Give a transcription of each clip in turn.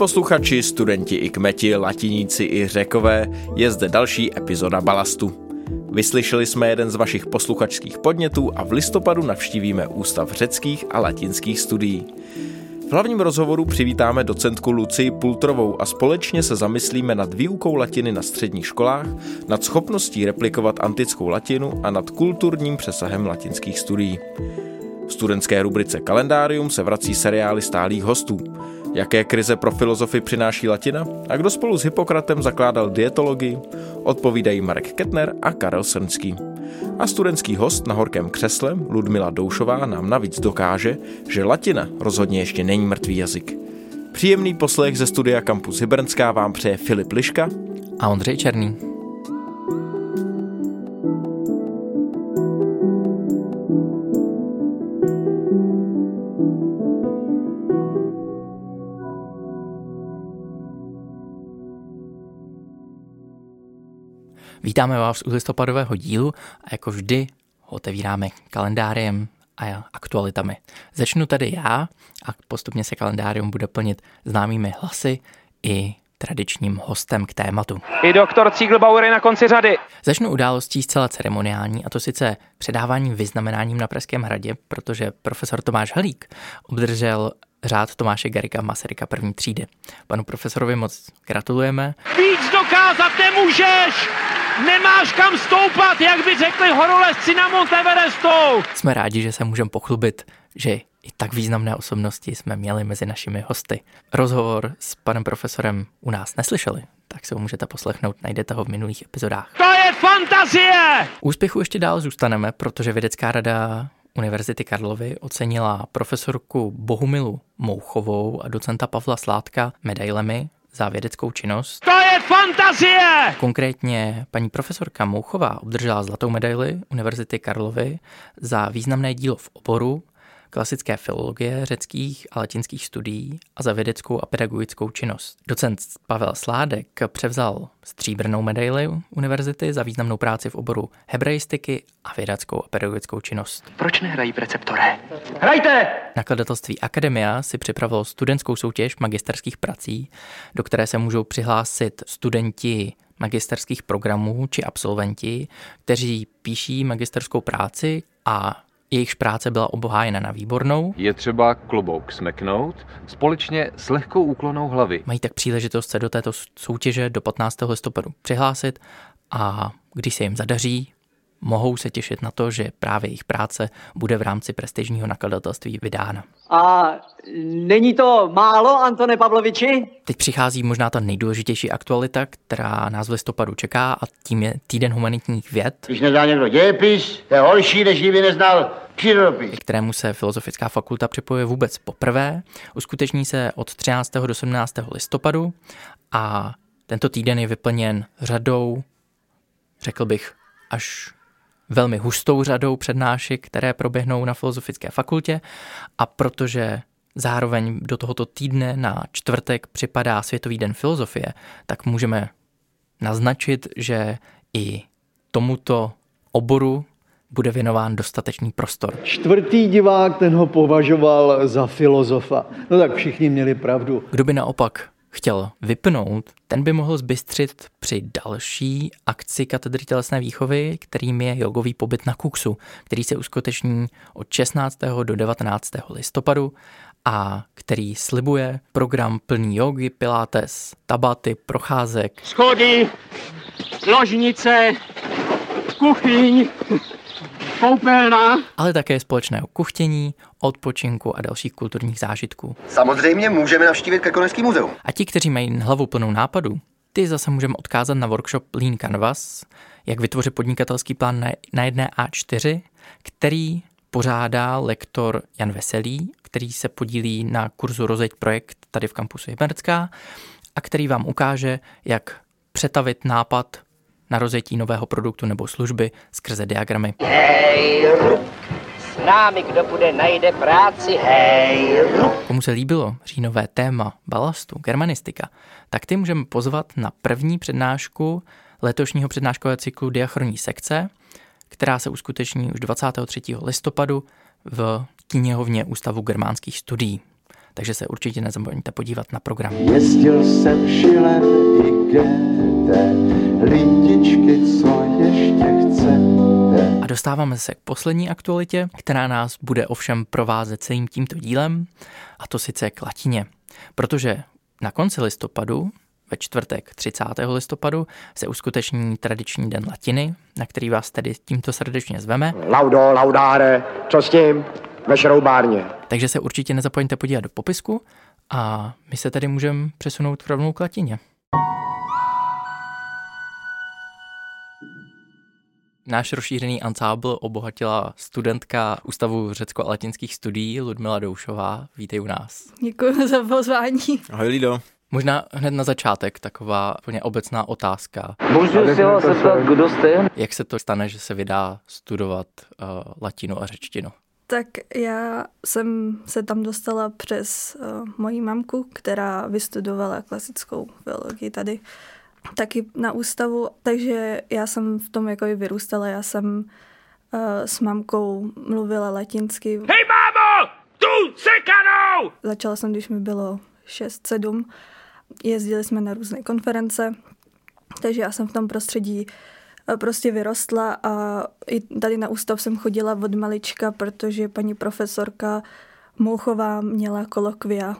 posluchači, studenti i kmeti, latiníci i řekové, je zde další epizoda Balastu. Vyslyšeli jsme jeden z vašich posluchačských podnětů a v listopadu navštívíme Ústav řeckých a latinských studií. V hlavním rozhovoru přivítáme docentku Lucii Pultrovou a společně se zamyslíme nad výukou latiny na středních školách, nad schopností replikovat antickou latinu a nad kulturním přesahem latinských studií. V studentské rubrice Kalendárium se vrací seriály stálých hostů. Jaké krize pro filozofy přináší latina a kdo spolu s Hippokratem zakládal dietologii, odpovídají Marek Ketner a Karel Srnský. A studentský host na horkém křesle Ludmila Doušová nám navíc dokáže, že latina rozhodně ještě není mrtvý jazyk. Příjemný poslech ze studia Campus Hybernská vám přeje Filip Liška a Ondřej Černý. Vítáme vás u listopadového dílu a jako vždy ho otevíráme kalendáriem a aktualitami. Začnu tedy já a postupně se kalendárium bude plnit známými hlasy i tradičním hostem k tématu. I doktor Cíglbauer je na konci řady. Začnu událostí zcela ceremoniální, a to sice předáváním vyznamenáním na Pražském hradě, protože profesor Tomáš Halík obdržel řád Tomáše Garika Masaryka první třídy. Panu profesorovi moc gratulujeme. Víc dokázat nemůžeš! Nemáš kam stoupat, jak by řekli horolezci na Mount Everestu! Jsme rádi, že se můžeme pochlubit, že i tak významné osobnosti jsme měli mezi našimi hosty. Rozhovor s panem profesorem u nás neslyšeli, tak se ho můžete poslechnout, najdete ho v minulých epizodách. To je fantazie! Úspěchu ještě dál zůstaneme, protože vědecká rada Univerzity Karlovy ocenila profesorku Bohumilu Mouchovou a docenta Pavla Sládka medailemi za vědeckou činnost. To je fantazie! Konkrétně paní profesorka Mouchová obdržela zlatou medaili Univerzity Karlovy za významné dílo v oboru klasické filologie, řeckých a latinských studií a za vědeckou a pedagogickou činnost. Docent Pavel Sládek převzal stříbrnou medaili univerzity za významnou práci v oboru hebrajistiky a vědeckou a pedagogickou činnost. Proč nehrají preceptore? Hrajte! Nakladatelství Akademia si připravilo studentskou soutěž magisterských prací, do které se můžou přihlásit studenti magisterských programů či absolventi, kteří píší magisterskou práci a Jejichž práce byla obohájena na výbornou. Je třeba klobouk smeknout společně s lehkou úklonou hlavy. Mají tak příležitost se do této soutěže do 15. listopadu přihlásit a když se jim zadaří, mohou se těšit na to, že právě jejich práce bude v rámci prestižního nakladatelství vydána. A není to málo, Antone Pavloviči? Teď přichází možná ta nejdůležitější aktualita, která nás v listopadu čeká a tím je týden humanitních věd. Když nezná někdo dějepis, je horší, než kdyby neznal přírodopis. Kterému se Filozofická fakulta připojuje vůbec poprvé. Uskuteční se od 13. do 17. listopadu a tento týden je vyplněn řadou, řekl bych, až velmi hustou řadou přednášek, které proběhnou na Filozofické fakultě a protože zároveň do tohoto týdne na čtvrtek připadá Světový den filozofie, tak můžeme naznačit, že i tomuto oboru bude věnován dostatečný prostor. Čtvrtý divák ten ho považoval za filozofa. No tak všichni měli pravdu. Kdo by naopak chtěl vypnout, ten by mohl zbystřit při další akci katedry tělesné výchovy, kterým je jogový pobyt na Kuksu, který se uskuteční od 16. do 19. listopadu a který slibuje program plný jogy, pilates, tabaty, procházek. Schody, ložnice, kuchyň, koupelna. Ale také společného kuchtění, odpočinku a dalších kulturních zážitků. Samozřejmě můžeme navštívit Krkonošský muzeum. A ti, kteří mají hlavu plnou nápadů, ty zase můžeme odkázat na workshop Lean Canvas, jak vytvořit podnikatelský plán na jedné A4, který pořádá lektor Jan Veselý, který se podílí na kurzu Rozeď projekt tady v kampusu Jibercká a který vám ukáže, jak přetavit nápad na rozjetí nového produktu nebo služby skrze diagramy. Hej, s námi kdo bude najde práci, hej. Komu se líbilo říjnové téma balastu, germanistika, tak ty můžeme pozvat na první přednášku letošního přednáškového cyklu Diachronní sekce, která se uskuteční už 23. listopadu v knihovně Ústavu germánských studií. takže se určitě nezapomeňte podívat na program. Jezdil jsem Schiller i Goethe, lidičky, co ještě chcete. A dostáváme se k poslední aktualitě, která nás bude ovšem provázet celým tímto dílem, a to sice k latině. Protože na konci listopadu ve čtvrtek 30. listopadu se uskuteční tradiční den latiny, na který vás tedy tímto srdečně zveme. Laudo, laudare, co s tím? Ve šroubárně. Takže se určitě nezapomeňte podívat do popisku a my se tedy můžeme přesunout rovnou k latině. Náš rozšířený ansábl obohatila studentka Ústavu řecko- a latinských studií Ludmila Doušová. Vítej u nás. Děkuji za pozvání. Ahoj Lido. Možná hned na začátek taková úplně obecná otázka. Můžu si vás zeptat, kdo jste? Jak se to stane, že se vydá studovat uh, latinu a řečtinu? Tak já jsem se tam dostala přes uh, moji mamku, která vystudovala klasickou biologii tady taky na ústavu, takže já jsem v tom jako i vyrůstala, já jsem uh, s mamkou mluvila latinsky. Hej mámo, tu sekanou! Začala jsem, když mi bylo 6-7, jezdili jsme na různé konference, takže já jsem v tom prostředí uh, prostě vyrostla a i tady na ústav jsem chodila od malička, protože paní profesorka Mouchová měla kolokvia,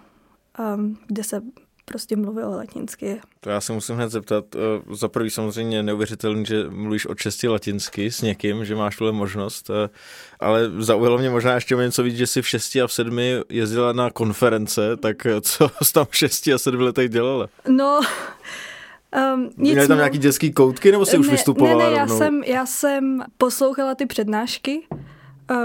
um, kde se prostě mluvilo latinsky. To já se musím hned zeptat. eh, Za prvý samozřejmě neuvěřitelný, že mluvíš od šesti latinsky s někým, že máš tuhle možnost, eh, ale zaujalo mě možná ještě něco víc, že jsi v šesti a v sedmi jezdila na konference, tak eh, co jsi tam v šesti a sedmi letech dělala? No, um, nic Měli tam moc. nějaký dětský koutky, nebo jsi už ne, vystupovala Ne, ne, já rovnou? jsem, já jsem poslouchala ty přednášky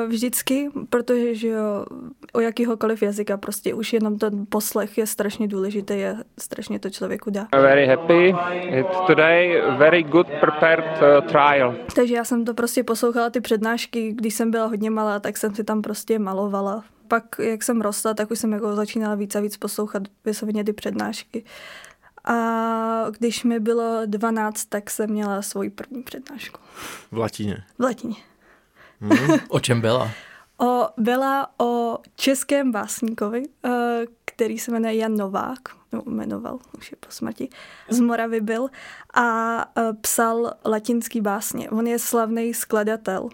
vždycky, protože že jo, o jakýhokoliv jazyka prostě už jenom ten poslech je strašně důležitý a strašně to člověku dá. Very happy. It's today very good prepared uh, trial. Takže já jsem to prostě poslouchala ty přednášky, když jsem byla hodně malá, tak jsem si tam prostě malovala. Pak, jak jsem rostla, tak už jsem jako začínala víc a víc poslouchat vysloveně ty přednášky. A když mi bylo 12, tak jsem měla svoji první přednášku V latině. v latině. Hmm. O čem byla? O, byla o českém básníkovi, eh, který se jmenuje Jan Novák, no, jmenoval, už je po smrti, z Moravy byl a eh, psal latinský básně. On je slavný skladatel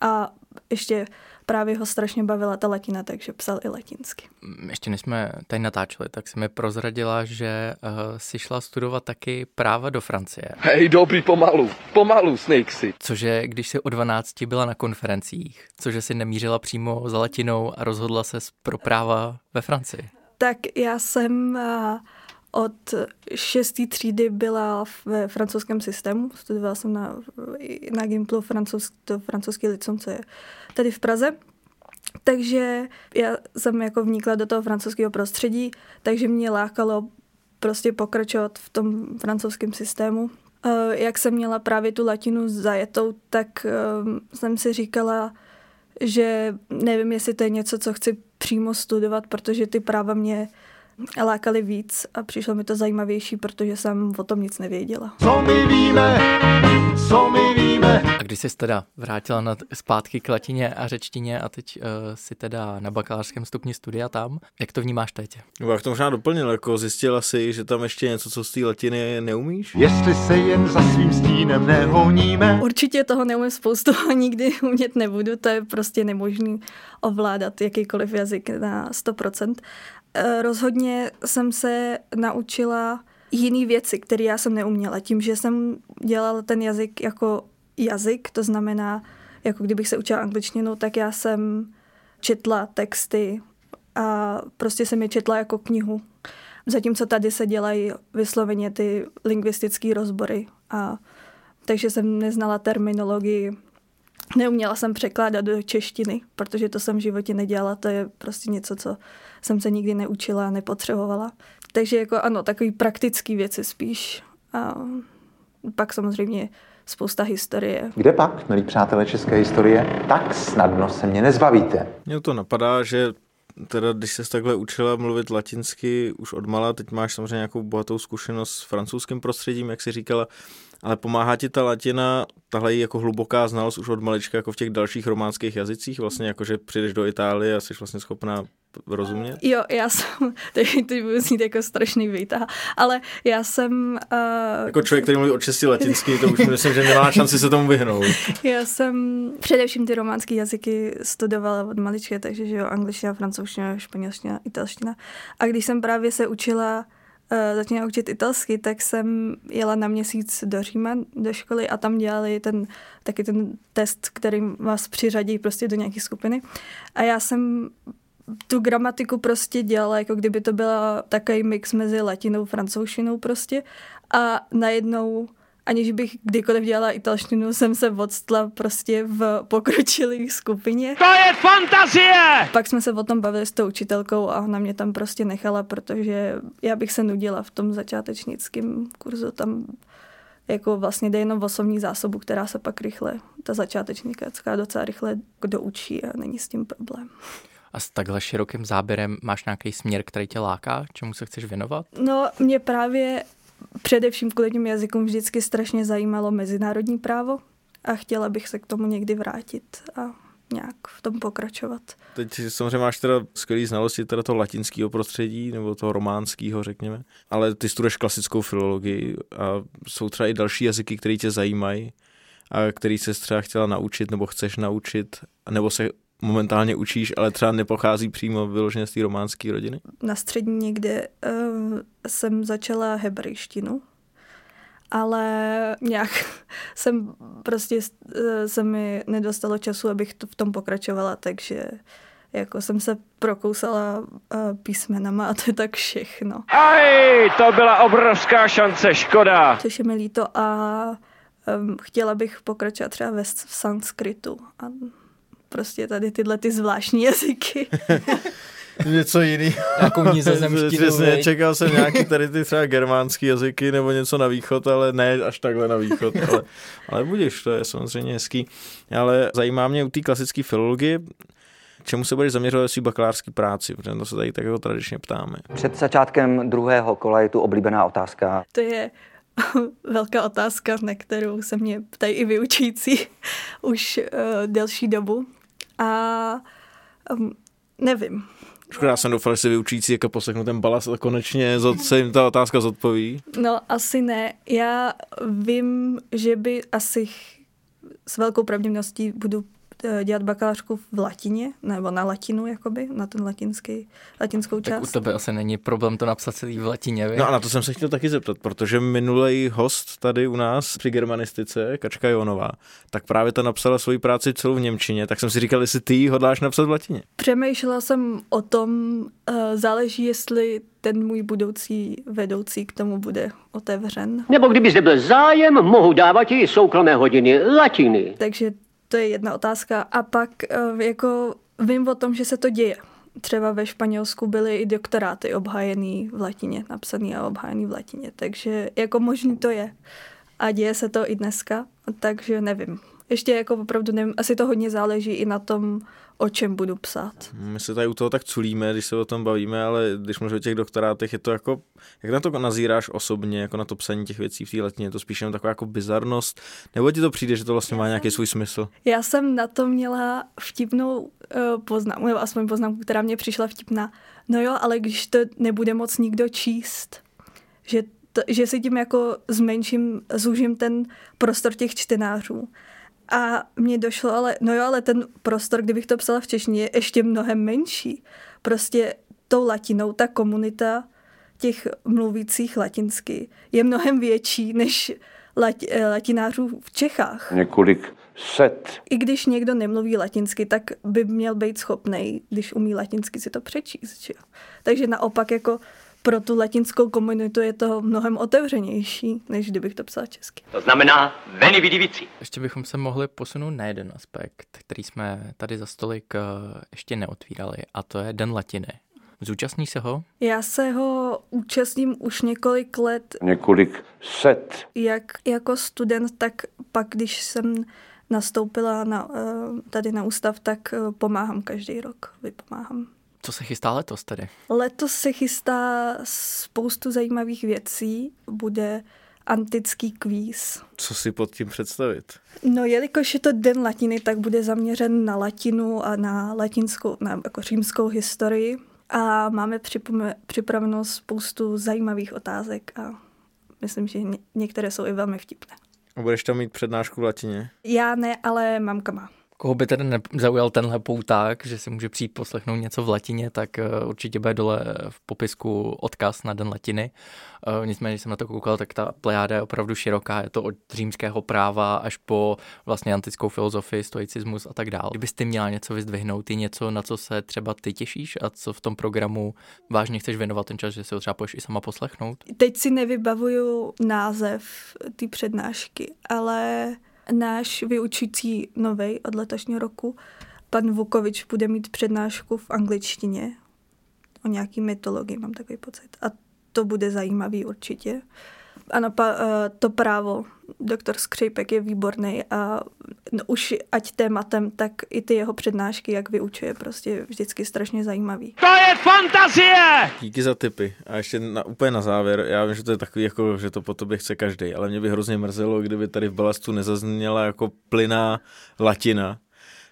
a ještě právě ho strašně bavila ta latina, takže psal i latinsky. Ještě než jsme tady natáčeli, tak si mi prozradila, že uh, si šla studovat taky práva do Francie. Hej, dobrý, pomalu, pomalu, Snakesy. Cože, když jsi o 12 byla na konferencích, cože si nemířila přímo za latinou a rozhodla se pro práva ve Francii. Tak já jsem eh, od šestý třídy byla ve francouzském systému, studovala jsem na, na Gimplu francouz, francouzský licum, co je tady v Praze. Takže já jsem jako vnikla do toho francouzského prostředí, takže mě lákalo prostě pokračovat v tom francouzském systému. Eh, Jak jsem měla právě tu latinu zajetou, tak eh, jsem si říkala, že nevím, jestli to je něco, co chci přímo studovat, protože ty práva mě lákaly víc a přišlo mi to zajímavější, protože jsem o tom nic nevěděla. Co my víme, co my víme. A když jsi teda vrátila na, zpátky k latině a řečtině a teď uh, si teda na bakalářském stupni studia tam, jak to vnímáš teď? Nebo jak to možná doplnil, jako zjistila si, že tam ještě něco, co z té latiny neumíš? Jestli se jen za svým stínem nehoníme. Určitě toho neumím spoustu a nikdy umět nebudu, to je prostě nemožný ovládat jakýkoliv jazyk na 100%. Eh, Rozhodně jsem se naučila jiný věci, které já jsem neuměla. Tím, že jsem dělala ten jazyk jako jazyk, to znamená, jako kdybych se učila angličtinu, tak já jsem četla texty a prostě jsem je četla jako knihu. Zatímco tady se dělají vysloveně ty lingvistické rozbory. A, takže jsem neznala terminologii, neuměla jsem překládat do češtiny, protože to jsem v životě nedělala, to je prostě něco, co jsem se nikdy neučila a nepotřebovala. Takže jako ano, takový praktický věci spíš. A pak samozřejmě spousta historie. Kde pak, milí přátelé české historie, tak snadno se mě nezbavíte. Mně to napadá, že teda když se takhle učila mluvit latinsky už od mala, teď máš samozřejmě nějakou bohatou zkušenost s francouzským prostředím, jak si říkala, Ale pomáhá ti ta latina, tahle jako hluboká znalost už od malička jako v těch dalších románských jazycích, vlastně jako, že přijdeš do Itálie a jsi vlastně schopná rozumět? Jo, já jsem, teď to budu znít jako strašný výtah, ale já jsem... Uh, jako člověk, který mluví od česti latinsky, to už myslím, že nemá šanci se tomu vyhnout. Já jsem především ty románské jazyky studovala od malička, takže že jo, angličtina, francouzština, španělština, italština. A když jsem právě se učila začínala učit italsky, tak jsem jela na měsíc do Říma, do školy a tam dělali ten, taky ten test, který vás přiřadí prostě do nějaké skupiny. A já jsem tu gramatiku prostě dělala, jako kdyby to byla takový mix mezi latinou a francouzštinou prostě. A najednou aniž bych kdykoliv dělala italštinu, jsem se odstla prostě v pokročilých skupině. To je fantazie! Pak jsme se o tom bavili s tou učitelkou a ona mě tam prostě nechala, protože já bych se nudila v tom začátečnickém kurzu. Tam jako vlastně jde jenom osobní zásobu, která se pak rychle, ta začátečnická docela rychle doučí a není s tím problém. A s takhle širokým záběrem máš nějaký směr, který tě láká? Čemu se chceš věnovat? No, mě právě především kvůli těm jazykům vždycky strašně zajímalo mezinárodní právo a chtěla bych se k tomu někdy vrátit a nějak v tom pokračovat. Teď samozřejmě máš teda skvělý znalosti teda toho latinského prostředí nebo toho románského, řekněme, ale ty studuješ klasickou filologii a jsou třeba i další jazyky, které tě zajímají a který se třeba chtěla naučit nebo chceš naučit, nebo se momentálně učíš, ale třeba nepochází přímo vyloženě z té románské rodiny? Na střední někde uh, jsem začala hebrejštinu, ale nějak jsem prostě uh, se mi nedostalo času, abych to v tom pokračovala, takže jako jsem se prokousala uh, písmenama a to je tak všechno. Aj, to byla obrovská šance, škoda. Což je mi líto a um, chtěla bych pokračovat třeba ve v sanskritu a prostě tady tyhle ty zvláštní jazyky. něco jiný. Nizozemštinu. Přesně, čekal jsem nějaký tady ty třeba germánský jazyky nebo něco na východ, ale ne až takhle na východ. Ale, ale budeš, to je samozřejmě hezký. Ale zajímá mě u té klasické filologie, čemu se budeš zaměřovat ve své bakalářské práci, protože to se tady tak jako tradičně ptáme. Před začátkem druhého kola je tu oblíbená otázka. To je velká otázka, na kterou se mě ptají i vyučící už uh, delší dobu. A um, nevím. Škoda, já jsem doufal, že si vyučící jako poslechnu ten balas a konečně se jim ta otázka zodpoví. No, asi ne. Já vím, že by asi s velkou pravděpodobností budu dělat bakalářku v latině, nebo na latinu, jakoby, na ten latinský, latinskou část. Tak u tebe asi není problém to napsat celý v latině, vy? No a na to jsem se chtěl taky zeptat, protože minulý host tady u nás při germanistice, Kačka Jonová, tak právě ta napsala svoji práci celou v Němčině, tak jsem si říkal, jestli ty ji hodláš napsat v latině. Přemýšlela jsem o tom, uh, záleží, jestli ten můj budoucí vedoucí k tomu bude otevřen. Nebo kdyby zde byl zájem, mohu dávat i soukromé hodiny latiny. Takže to je jedna otázka. A pak eh, jako vím o tom, že se to děje. Třeba ve Španělsku byly i doktoráty obhájený v latině, napsaný a obhájený v latině, takže jako možný to je. A děje se to i dneska, takže nevím. Ještě jako opravdu nevím, asi to hodně záleží i na tom, o čem budu psát. My se tady u toho tak culíme, když se o tom bavíme, ale když mluvím o těch doktorátech, je to jako, jak na to nazíráš osobně, jako na to psaní těch věcí v té letině, je to spíš jenom taková jako bizarnost, nebo ti to přijde, že to vlastně má nějaký svůj smysl? Já jsem na to měla vtipnou uh, poznámku, nebo aspoň poznámku, která mě přišla vtipná. No jo, ale když to nebude moc nikdo číst, že to, že si tím jako zmenším, zúžím ten prostor těch čtenářů. A mně došlo, ale no jo, ale ten prostor, kdybych to psala v češtině, je ještě mnohem menší. Prostě tou latinou ta komunita těch mluvících latinsky je mnohem větší než lat, eh, latinářů v Čechách. Několik set. I když někdo nemluví latinsky, tak by měl být schopný, když umí latinsky, si to přečíst. Že? Takže naopak jako pro tu latinskou komunitu je to mnohem otevřenější, než kdybych to psala česky. To znamená veni vidi vici. Ještě bychom se mohli posunout na jeden aspekt, který jsme tady za stolik eh, ještě neotvírali, a to je Den latiny. Zúčastní se ho? Já se ho účastním už několik let. Několik set. Jak jako student, tak pak, když jsem nastoupila na, eh, tady na ústav, tak eh, pomáhám každý rok, vypomáhám. Co se chystá letos tedy? Letos se chystá spoustu zajímavých věcí. Bude antický kvíz. Co si pod tím představit? No, jelikož je to den latiny, tak bude zaměřen na latinu a na latinskou, na jako římskou historii. A máme připravenou spoustu zajímavých otázek a myslím, že ně- některé jsou i velmi vtipné. A budeš tam mít přednášku v latině? Já ne, ale mamka má. Koho by tedy zaujal tenhle pouták, že si může přijít poslechnout něco v latině, tak eh, určitě bude dole v popisku odkaz na Den latiny. Eh, nicméně, když jsem na to koukal, tak ta plejáda je opravdu široká. Je to od římského práva až po vlastně antickou filozofii, stoicismus a tak dále. Kdybyste měla něco vyzdvihnout, je něco, na co se třeba ty těšíš a co v tom programu vážně chceš věnovat ten čas, že si ho třeba i sama poslechnout? Teď si nevybavuju název té přednášky, ale náš vyučující novej od letošního roku, pan Vukovič, bude mít přednášku v angličtině o nějaký mytologii, mám takový pocit. A to bude zajímavý určitě. Ano, pa, eh, to právo, doktor Skřipek je výborný a no, už ať tématem, tak i ty jeho přednášky, jak vyučuje, prostě vždycky strašně zajímavý. To je fantazie! Díky za tipy. A ještě na, úplně na závěr, já vím, že to je takový, jako, že to po tobě chce každý, ale mě by hrozně mrzelo, kdyby tady v balastu nezazněla jako plyná latina,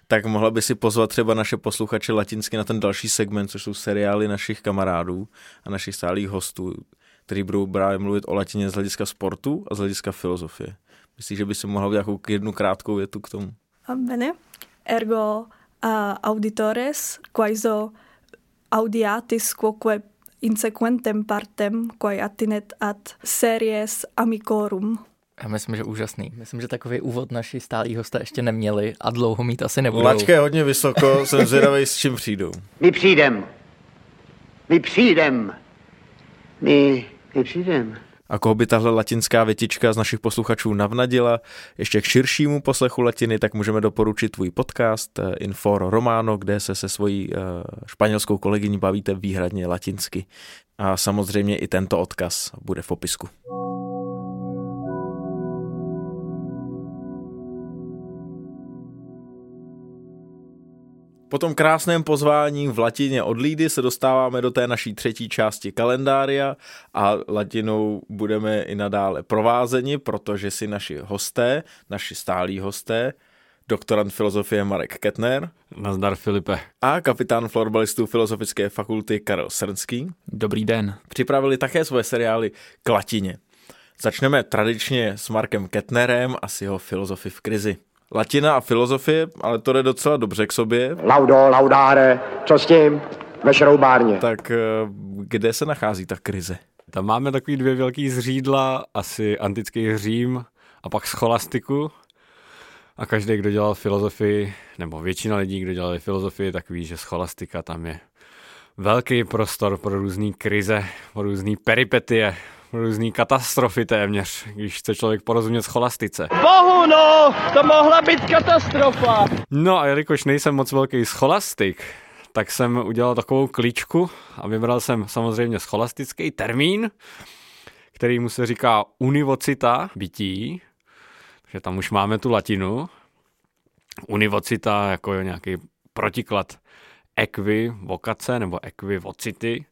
tak mohla by si pozvat třeba naše posluchače latinsky na ten další segment, což jsou seriály našich kamarádů a našich stálých hostů který budou právě mluvit o latině z hlediska sportu a z hlediska filozofie. Myslíš, že by si mohla nějakou jednu krátkou větu k tomu? Bene. Ergo uh, auditores quaeso audiatis quoque insequentem partem quae attinet ad series amicorum. Já myslím, že úžasný. Myslím, že takový úvod naši stálí hosté ještě neměli a dlouho mít asi nebudou. Lačka je hodně vysoko, jsem zvědavý, s čím přijdou. My přijdem. My přijdem. My přijdem. A koho by tahle latinská větička z našich posluchačů navnadila ještě k širšímu poslechu latiny, tak můžeme doporučit tvůj podcast eh, Inforo Romano, kde se se svojí eh, španělskou kolegyní bavíte výhradně latinsky. A samozřejmě i tento odkaz bude v popisku. Po tom krásném pozvání v latině od Lídy se dostáváme do té naší třetí části kalendária a latinou budeme i nadále provázeni, protože si naši hosté, naši stálí hosté, doktorant filozofie Marek Ketner. Nazdar Filipe. A kapitán florbalistů Filozofické fakulty Karel Srnský. Dobrý den. Připravili také svoje seriály k latině. Začneme tradičně s Markem Ketnerem a s jeho filozofy v krizi latina a filozofie, ale to jde docela dobře k sobě. Laudo, laudare, co s tím? Ve šroubárně. Tak eh, kde se nachází ta krize? Tam máme takový dvě velký zřídla, asi antický Řím a pak scholastiku. A každý, kdo dělal filozofii, nebo většina lidí, kdo dělali filozofii, tak ví, že scholastika tam je velký prostor pro různé krize, pro různé peripetie, různý katastrofy téměř, když chce člověk porozumět scholastice. Bohu no, to mohla být katastrofa. No a jelikož nejsem moc velký scholastik, tak jsem udělal takovou kličku a vybral jsem samozřejmě scholastický termín, který mu se říká univocita bytí, takže tam už máme tu latinu. Univocita jako nějaký protiklad equivokace nebo equivocity,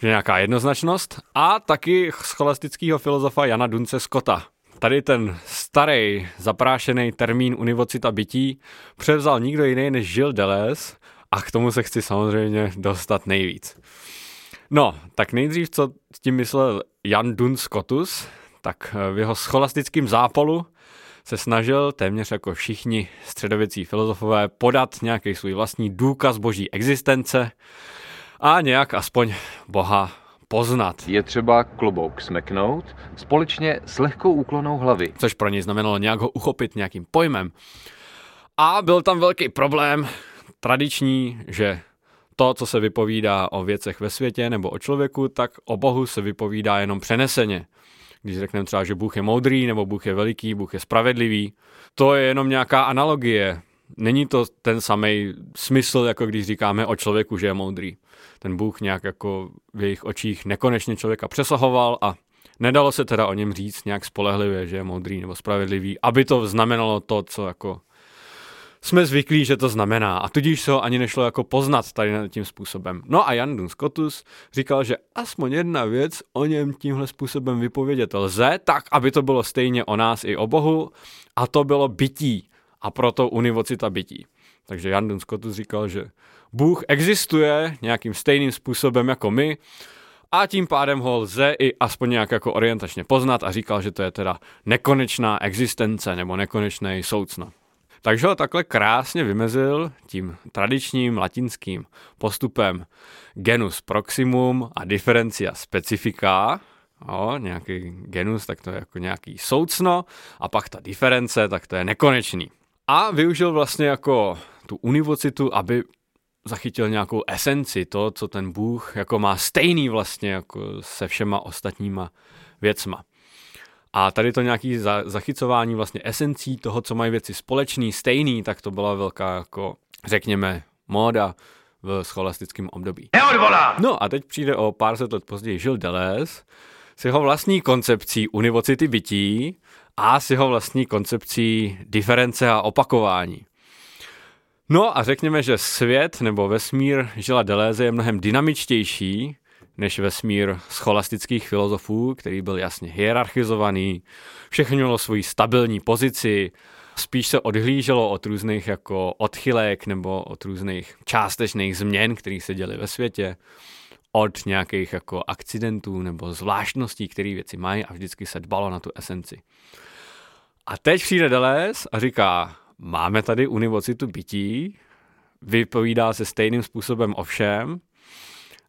že nějaká jednoznačnost, a taky scholastického filozofa Jana Dunce Scotta. Tady ten starý zaprášený termín univocita bytí převzal nikdo jiný než Gilles Deleuze a k tomu se chci samozřejmě dostat nejvíc. No, tak nejdřív, co s tím myslel Jan Duns Scotus, tak v jeho scholastickém zápolu se snažil téměř jako všichni středověcí filozofové podat nějaký svůj vlastní důkaz boží existence, a nějak aspoň Boha poznat. Je třeba klobouk smeknout společně s lehkou úklonou hlavy. Což pro něj znamenalo nějak ho uchopit nějakým pojmem. A byl tam velký problém, tradiční, že to, co se vypovídá o věcech ve světě nebo o člověku, tak o Bohu se vypovídá jenom přeneseně. Když řekneme třeba, že Bůh je moudrý, nebo Bůh je veliký, Bůh je spravedlivý, to je jenom nějaká analogie. Není to ten samý smysl, jako když říkáme o člověku, že je moudrý ten Bůh nějak jako v jejich očích nekonečně člověka přesahoval a nedalo se teda o něm říct nějak spolehlivě, že je moudrý nebo spravedlivý, aby to znamenalo to, co jako jsme zvyklí, že to znamená a tudíž se ho ani nešlo jako poznat tady tím způsobem. No a Jan Dun Scotus říkal, že aspoň jedna věc o něm tímhle způsobem vypovědět lze, tak, aby to bylo stejně o nás i o Bohu a to bylo bytí a proto univocita bytí. Takže Jan Dun Scotus říkal, že Bůh existuje nějakým stejným způsobem jako my, a tím pádem ho lze i aspoň nějak jako orientačně poznat a říkal, že to je teda nekonečná existence nebo nekonečný soucno. Takže ho takhle krásně vymezil tím tradičním latinským postupem genus proximum a differentia specifica, Jo, nějaký genus, tak to je jako nějaký soucno a pak ta diference, tak to je nekonečný. A využil vlastně jako tu univocitu, aby zachytil nějakou esenci, to, co ten Bůh jako má stejný vlastně jako se všema ostatníma věcma. A tady to nějaký za, zachycování vlastně esencí toho, co mají věci společný, stejný, tak to byla velká jako, řekněme, móda v scholastickém období. Neodvolá! No a teď přijde o pár set let později Žil Deleuze s jeho vlastní koncepcí univocity bytí a s jeho vlastní koncepcí diference a opakování. No a řekněme, že svět nebo vesmír Žila Deleuze je mnohem dynamičtější než vesmír scholastických filozofů, který byl jasně hierarchizovaný, všechno mělo svoji stabilní pozici, spíš se odhlíželo od různých jako odchylek nebo od různých částečných změn, které se děly ve světě, od nějakých jako akcidentů nebo zvláštností, které věci mají a vždycky se dbalo na tu esenci. A teď přijde Deleuze a říká, máme tady univocitu bytí, vypovídá se stejným způsobem o všem,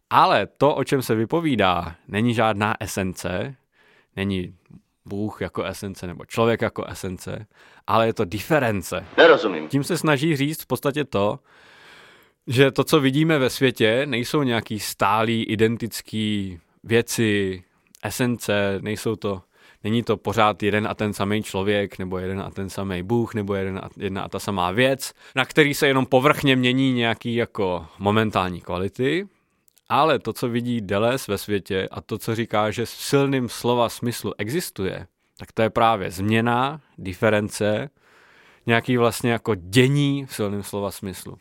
ale to, o čem se vypovídá, není žádná esence, není Bůh jako esence nebo člověk jako esence, ale je to diference. Nerozumím. Tím se snaží říct v podstatě to, že to, co vidíme ve světě, nejsou nějaký stálý, identický věci, esence, nejsou to, není to pořád jeden a ten samý člověk, nebo jeden a ten samý Bůh, nebo jeden a, jedna a ta samá věc, na který se jenom povrchně mění nějaký jako momentální kvality, ale to, co vidí Deleuze ve světě a to, co říká, že v silným slova smyslu existuje, tak to je právě změna, diference, nějaký vlastně jako dění v silným slova smyslu.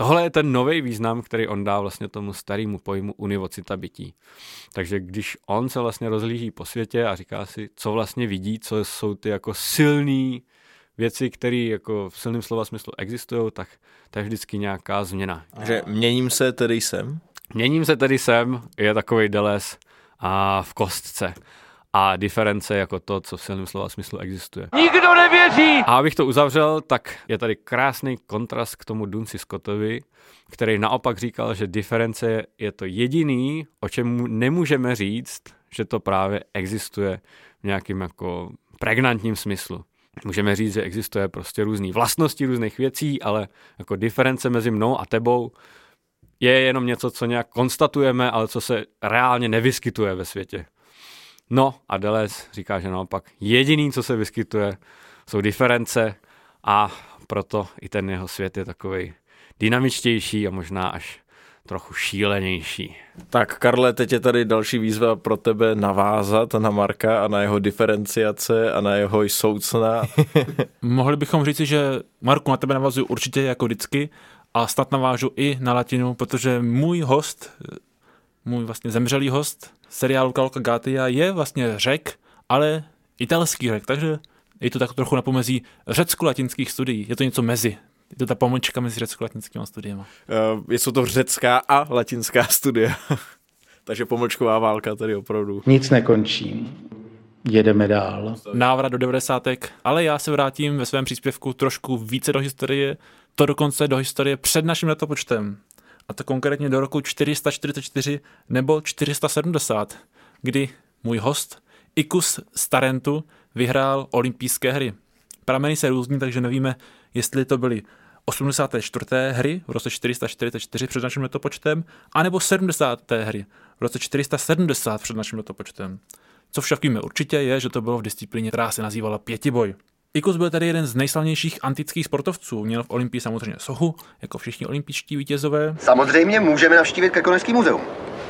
Tohle je ten nový význam, který on dá vlastně tomu starému pojmu univocita bytí. Takže když on se vlastně rozlíží po světě a říká si, co vlastně vidí, co jsou ty jako silný věci, které jako v silném slova smyslu existují, tak to je vždycky nějaká změna. Že měním se, tedy jsem? Měním se tedy sem, je takový Deles a v kostce. A diference jako to, co v silném slova smyslu existuje. Nikdo nevěří! A abych to uzavřel, tak je tady krásný kontrast k tomu Dunci Scottovi, který naopak říkal, že diference je to jediný, o čem nemůžeme říct, že to právě existuje v nějakým jako pregnantním smyslu. Můžeme říct, že existuje prostě různé vlastnosti různých věcí, ale jako diference mezi mnou a tebou je jenom něco, co nějak konstatujeme, ale co se reálně nevyskytuje ve světě. No a Deleuze říká, že naopak jediný, co se vyskytuje, jsou diference a proto i ten jeho svět je takový dynamičtější a možná až trochu šílenější. Tak Karle, teď je tady další výzva pro tebe navázat na Marka a na jeho diferenciace a na jeho soucna. Mohli bychom říci, že Marku na tebe navazuju určitě jako vždycky a snad navážu i na latinu, protože můj host, můj vlastně zemřelý host seriálu Kalka Gatia je vlastně řek, ale italský řek, takže je to tak trochu na pomezí řecko-latinských studií. Je to něco mezi. Je to ta pomočka mezi řecko-latinskými studiemi. Uh, jsou to řecká a latinská studia. takže pomočková válka tady opravdu. Nic nekončí. Jedeme dál. Návrat do 90. Ale já se vrátím ve svém příspěvku trošku více do historie, to dokonce do historie před naším letopočtem. A to konkrétně do roku 444 nebo 470, kdy můj host Ikus Starentu vyhrál olympijské hry. Prameny se různí, takže nevíme, jestli to byly 84. hry v roce 444 před naším letopočtem, anebo 70. hry v roce 470 před naším letopočtem. Co však víme určitě je, že to bylo v disciplíně, která se nazývala pětiboj. Ikus byl tady jeden z nejslavnějších antických sportovců. Měl v Olympii samozřejmě sohu, jako všichni olympijští vítězové. Samozřejmě můžeme navštívit Krkonošský muzeum.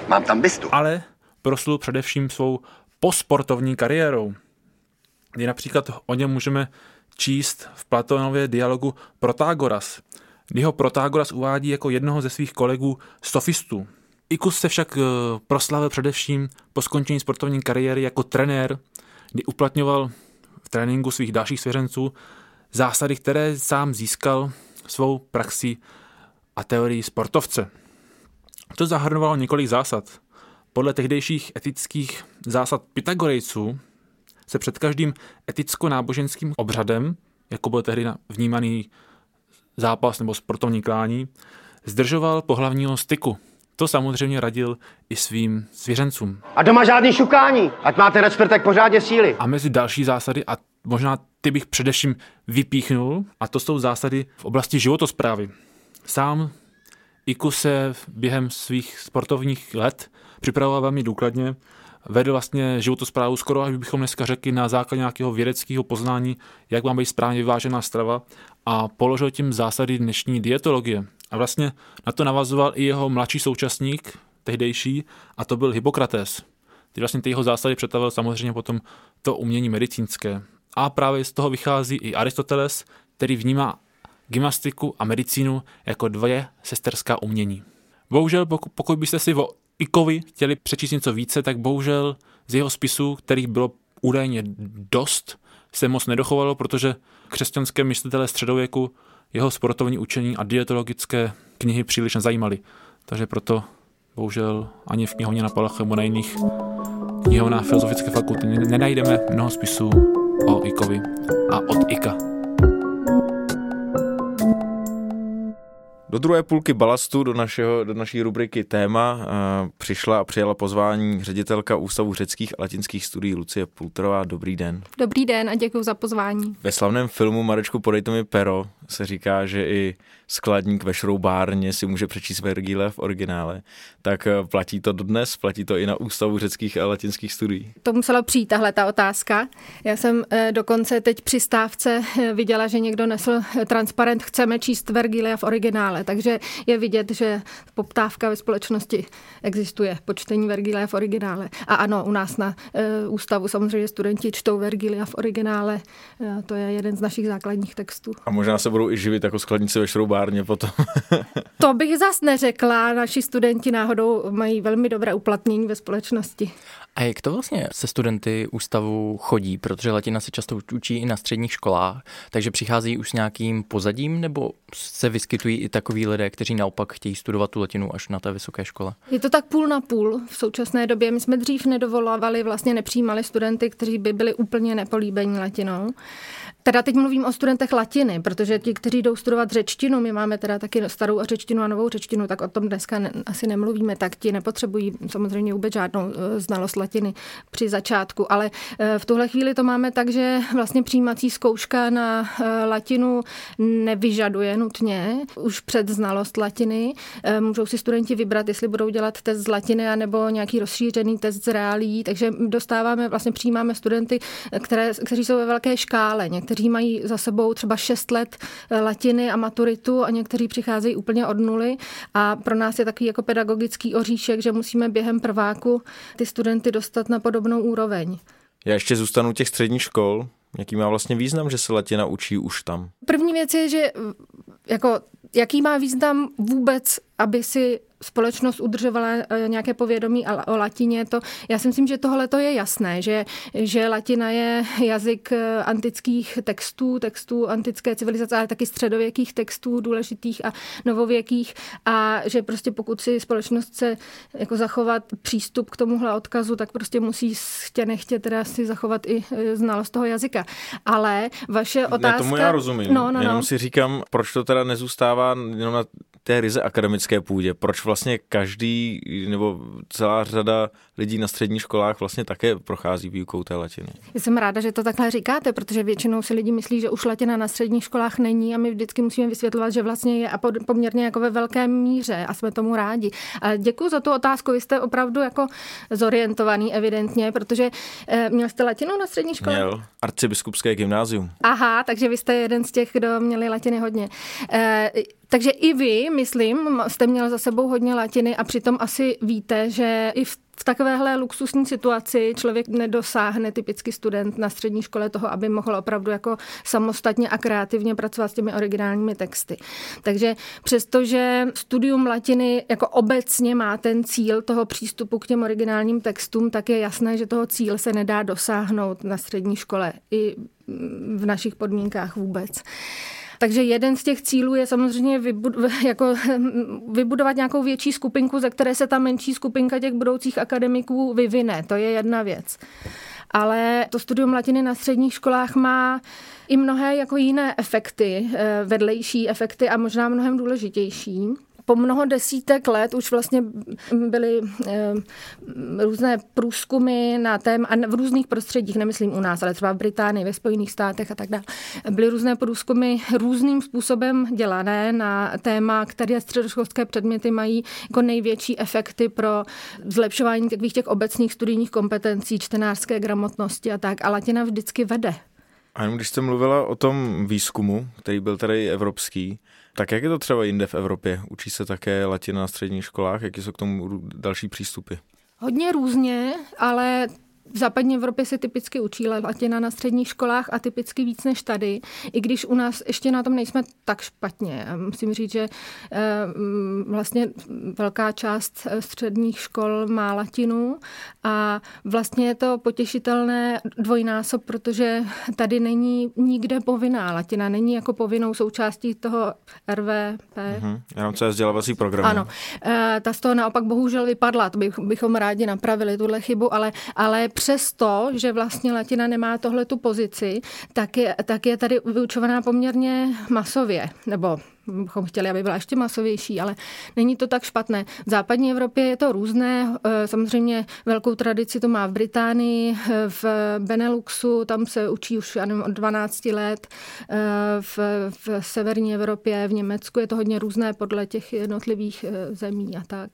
Mám tam bystu. Ale proslul především svou posportovní kariérou. Kdy například o něm můžeme číst v Platonově dialogu Protagoras, kdy ho Protagoras uvádí jako jednoho ze svých kolegů sofistů. Ikus se však eh, proslavil především po skončení sportovní kariéry jako trenér, kdy uplatňoval tréninku svých dalších svěřenců zásady, které sám získal svou praxi a teorií sportovce. To zahrnovalo několik zásad. Podle tehdejších etických zásad Pythagorejců se před každým eticko-náboženským obřadem, jako byl tehdy vnímaný zápas nebo sportovní klání, zdržoval pohlavního styku. To samozřejmě radil i svým svěřencům. A doma žádný šukání, ať máte respektek pořádně síly. A mezi další zásady, a možná ty bych především vypíchnul, a to jsou zásady v oblasti životosprávy. Sám Iku se během svých sportovních let připravoval velmi důkladně, vedl vlastně životosprávu skoro, až bychom dneska řekli, na základě nějakého vědeckého poznání, jak má být správně vyvážená strava a položil tím zásady dnešní dietologie. A vlastně na to navazoval i jeho mladší současník, tehdejší, a to byl Hippokrates. Ty vlastně ty jeho zásady přetavil samozřejmě potom to umění medicínské. A právě z toho vychází i Aristoteles, který vnímá gymnastiku a medicínu jako dvě sesterská umění. Bohužel, pokud byste si o Ikovi chtěli přečíst něco více, tak bohužel z jeho spisů, kterých bylo údajně dost, se moc nedochovalo, protože křesťanské myslitele středověku jeho sportovní učení a dietologické knihy příliš nezajímaly. Takže proto bohužel ani v knihovně na Palach nebo na jiných knihovnách Filozofické fakulty nenajdeme mnoho spisů o Ikovi a od Ika. Do druhé půlky balastu, do, našeho, do naší rubriky téma, uh, přišla a přijala pozvání ředitelka Ústavu řeckých a latinských studií Lucie Pultrová. Dobrý den. Dobrý den a děkuji za pozvání. Ve slavném filmu Marečku podejte mi pero se říká, že i skladník ve šroubárně si může přečíst Vergile v originále. Tak eh, platí to dodnes, platí to i na Ústavu řeckých a latinských studií. To muselo přijít tahle ta otázka. Já jsem eh, dokonce teď při stávce viděla, že někdo nesl transparent Chceme číst Vergilia v originále. Takže je vidět, že poptávka ve společnosti existuje po čtení Vergilia v originále. A ano, u nás na ústavu samozřejmě studenti čtou Vergilia v originále. To je jeden z našich základních textů. A možná se budou i živit jako skladníci ve šroubárně potom. to bych zas neřekla. Naši studenti náhodou mají velmi dobré uplatnění ve společnosti. A jak to vlastně se studenty ústavu chodí? Protože latina se často učí i na středních školách, takže přichází už s nějakým pozadím, nebo se vyskytují i takoví lidé, kteří naopak chtějí studovat tu latinu až na té vysoké škole? Je to tak půl na půl v současné době. My jsme dřív nedovolávali, vlastně nepřijímali studenty, kteří by byli úplně nepolíbení latinou. Teda teď mluvím o studentech latiny, protože ti, kteří jdou studovat řečtinu, my máme teda taky starou řečtinu a novou řečtinu, tak o tom dneska ne, asi nemluvíme, tak ti nepotřebují samozřejmě vůbec žádnou uh, znalost latiny při začátku, ale uh, v tuhle chvíli to máme tak, že vlastně přijímací zkouška na uh, latinu nevyžaduje nutně už před znalost latiny. Můžou si studenti vybrat, jestli budou dělat test z latiny nebo nějaký rozšířený test z reálí, takže dostáváme, vlastně přijímáme studenty, které, kteří jsou ve velké škále. Mají za sebou třeba 6 let eh, latiny a maturitu a někteří přicházejí úplně od nuly a pro nás je takový jako pedagogický oříšek, že musíme během prváku ty studenty dostat na podobnou úroveň. Já ještě zůstanu těch středních škol. Jaký má vlastně význam, že se latina učí už tam? První věc je, že jako, jaký má význam vůbec, aby si společnost udržovala eh, nějaké povědomí o latině, to, já si myslím, že tohle to je jasné, že, že latina je jazyk eh, antických textů, textů antické civilizace, ale taky středověkých textů důležitých a novověkých a že prostě pokud si společnost chce jako zachovat přístup k tomuhle odkazu, tak prostě musí chtě nechtě teda si zachovat i eh, znalost toho jazyka. Ale vaše otázka... Ne, tomu já rozumím. No, no, no. Jenom si říkám, proč to teda nezůstává jenom na té ryze akademické půdě, proč vlastně každý nebo celá řada lidí na středních školách vlastně také prochází výukou té latiny. Já jsem ráda, že to takhle říkáte, protože většinou si lidi myslí, že už latina na středních školách není a my vždycky musíme vysvětlovat, že vlastně je a poměrně jako ve velké míře a jsme tomu rádi. A děkuji za tu otázku, vy jste opravdu jako zorientovaný evidentně, protože e, měl jste latinu na střední škole? Měl, arcibiskupské gymnázium. Aha, takže vy jste jeden z těch, kdo měli latiny hodně. E, takže i vy, myslím, jste měl za sebou hodně latiny a přitom asi víte, že i v v takovéhle luxusní situaci člověk nedosáhne typický student na střední škole toho, aby mohl opravdu jako samostatně a kreativně pracovat s těmi originálními texty. Takže přestože studium latiny jako obecně má ten cíl toho přístupu k těm originálním textům, tak je jasné, že toho cíl se nedá dosáhnout na střední škole i v našich podmínkách vůbec. Takže jeden z těch cílů je samozřejmě vybud- jako vybudovat nějakou větší skupinku, ze které se ta menší skupinka těch budoucích akademiků vyvine. To je jedna věc. Ale to studium latiny na středních školách má i mnohé jako jiné efekty, eh, vedlejší efekty a možná mnohem důležitější po mnoho desítek let už vlastně byly e, různé průzkumy na tém, a v různých prostředích, nemyslím u nás, ale třeba v Británii, ve Spojených státech a tak dále, byly různé průzkumy různým způsobem dělané na téma, které středoškolské předměty mají jako největší efekty pro zlepšování takových těch obecných studijních kompetencí, čtenářské gramotnosti a tak. A latina vždycky vede. A jenom když jste mluvila o tom výzkumu, který byl tady evropský, tak jak je to třeba jinde v Evropě? Učí se také latina na středních školách? Jaký jsou k tomu další přístupy? Hodně různě, ale v západní Evropě se typicky učí latina na středních školách a typicky víc než tady, i když u nás ještě na tom nejsme tak špatně. Musím říct, že eh, vlastně velká část středních škol má latinu a vlastně je to potěšitelné dvojnásob, protože tady není nikde povinná latina, není jako povinnou součástí toho RVP. Mm-hmm. Jenom co je vzdělávací program. Ano, eh, ta z toho naopak bohužel vypadla, to bychom rádi napravili tuhle chybu, ale, ale přesto, že vlastně latina nemá tohle tu pozici, tak je, tak je tady vyučovaná poměrně masově, nebo bychom chtěli, aby byla ještě masovější, ale není to tak špatné. V západní Evropě je to různé, eh, samozřejmě velkou tradici to má v Británii, eh, v Beneluxu, tam se učí už nevím, od 12 let, eh, v, v severní Evropě, v Německu je to hodně různé podle těch jednotlivých zemí a tak.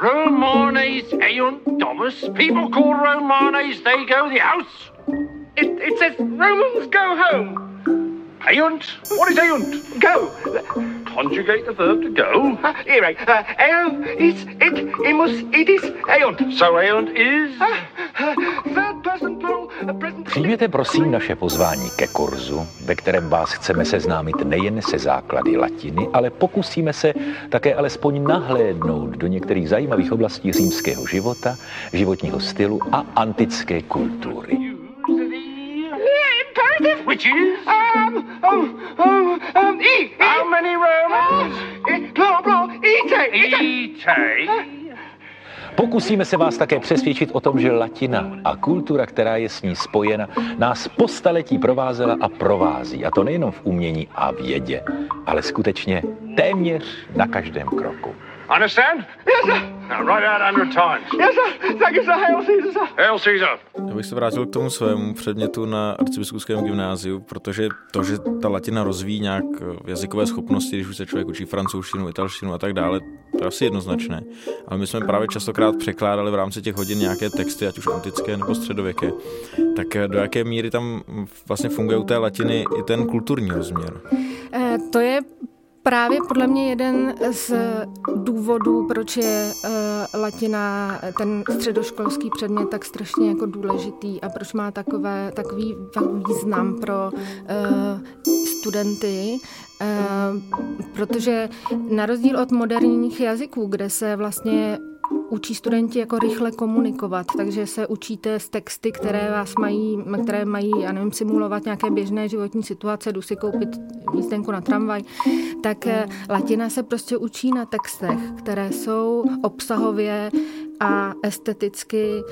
Romanes eunt Thomas. People call Romanes, they go the house. It, it says Romans go home. Eunt. What is eunt? Go. Conjugate the verb to go. Uh, here, uh, eunt, it's, it, imus, it is eunt. So eunt is... Uh, third person plural, present... Přijměte prosím naše pozvání ke kurzu, ve kterém vás chceme seznámit nejen se základy latiny, ale pokusíme se také alespoň nahlédnout do některých zajímavých oblastí římského života, životního stylu a antické kultury. Which is? Um, um, um, um, E. How many Romans? Uh, plural, plural, ite, ite. Ite. Pokusíme se vás také přesvědčit o tom, že latina a kultura, která je s ní spojena, nás po staletí provázela a provází. A to nejenom v umění a vědě, ale skutečně téměř na každém kroku. Understand? Yes, sir. Now write out hundred times. Yes, sir. Thank you, sir. Hail Caesar, sir. Hail Caesar. Já bych se vrátil k tomu svému předmětu na arcibiskupském gymnáziu, protože to, že ta latina rozvíjí nějak jazykové schopnosti, když už se člověk učí francouzštinu, italštinu a tak dále, to je asi jednoznačné. Ale my jsme právě častokrát překládali v rámci těch hodin nějaké texty, ať už antické nebo středověké. Tak do jaké míry tam vlastně funguje u té latiny i ten kulturní rozměr? Eh, to je právě podle mě jeden z důvodů, proč je uh, latina, ten středoškolský předmět tak strašně jako důležitý a proč má takové, takový význam pro uh, studenty, uh, protože na rozdíl od moderních jazyků, kde se vlastně učí studenti jako rychle komunikovat, takže se učíte z texty, které vás mají, které mají, já nevím, simulovat nějaké běžné životní situace, jdu si koupit jízdenku na tramvaj, tak eh, latina se prostě učí na textech, které jsou obsahově a esteticky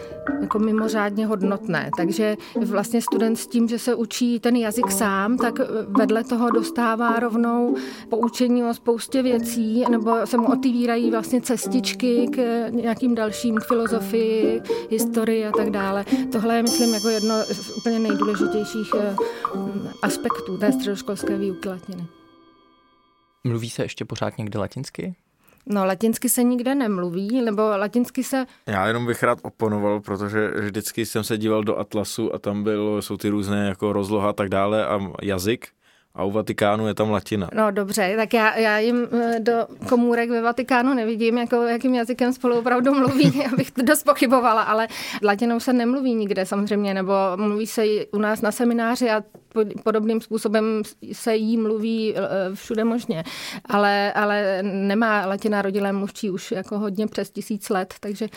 jako mimořádně hodnotné. Takže vlastně student s tím, že se učí ten jazyk sám, tak vedle toho dostává rovnou poučení o spoustě věcí, nebo se mu otevírají vlastně cestičky k nějakým dalším, k filozofii, historii a tak dále. Tohle je, myslím, jako jedno z úplně nejdůležitějších eh, aspektů té středoškolské výuky latiny. Mluví se ještě pořád někde latinsky? No, latinsky se nikde nemluví, nebo latinsky se... Já jenom bych rád oponoval, protože vždycky jsem se díval do Atlasu a tam bylo, jsou ty různé jako rozloha a tak dále a jazyk A u Vatikánu je tam latina. No dobře, tak já, já jim eh, do komůrek ve Vatikánu nevidím, jako jakým jazykem spolu opravdu mluví, abych to dost pochybovala, ale latinou se nemluví nikde samozřejmě, nebo mluví se u nás na semináři a podobným způsobem se jí mluví eh, všude možně, ale, ale nemá latina rodilé mluvčí už jako hodně přes tisíc let, takže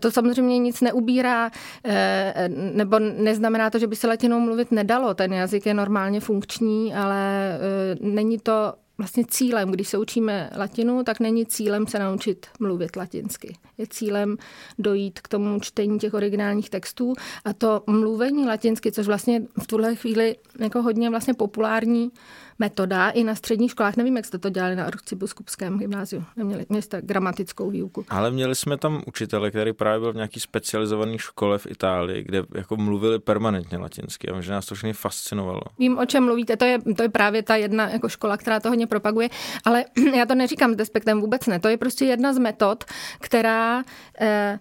to samozřejmě nic neubírá, eh, nebo neznamená to, že by se latinou mluvit nedalo, ten jazyk je normálně funkční, ale eh, není to vlastně cílem, když se učíme latinu, tak není cílem se naučit mluvit latinsky. Je cílem dojít k tomu čtení těch originálních textů a to mluvení latinsky, což vlastně v tuhle chvíli jako hodně vlastně populární metoda i na středních školách. Nevím, jak jste to dělali na arcibiskupském gymnáziu. Neměli, měli jste gramatickou výuku. Ale měli jsme tam učitele, který právě byl v nějaký specializované škole v Itálii, kde jako mluvili permanentně latinsky a možná nás to všechny fascinovalo. Vím, o čem mluvíte, to je, to je právě ta jedna jako škola, která to hodně propaguje, ale já to neříkám s despektem vůbec ne. To je prostě jedna z metod, která eh,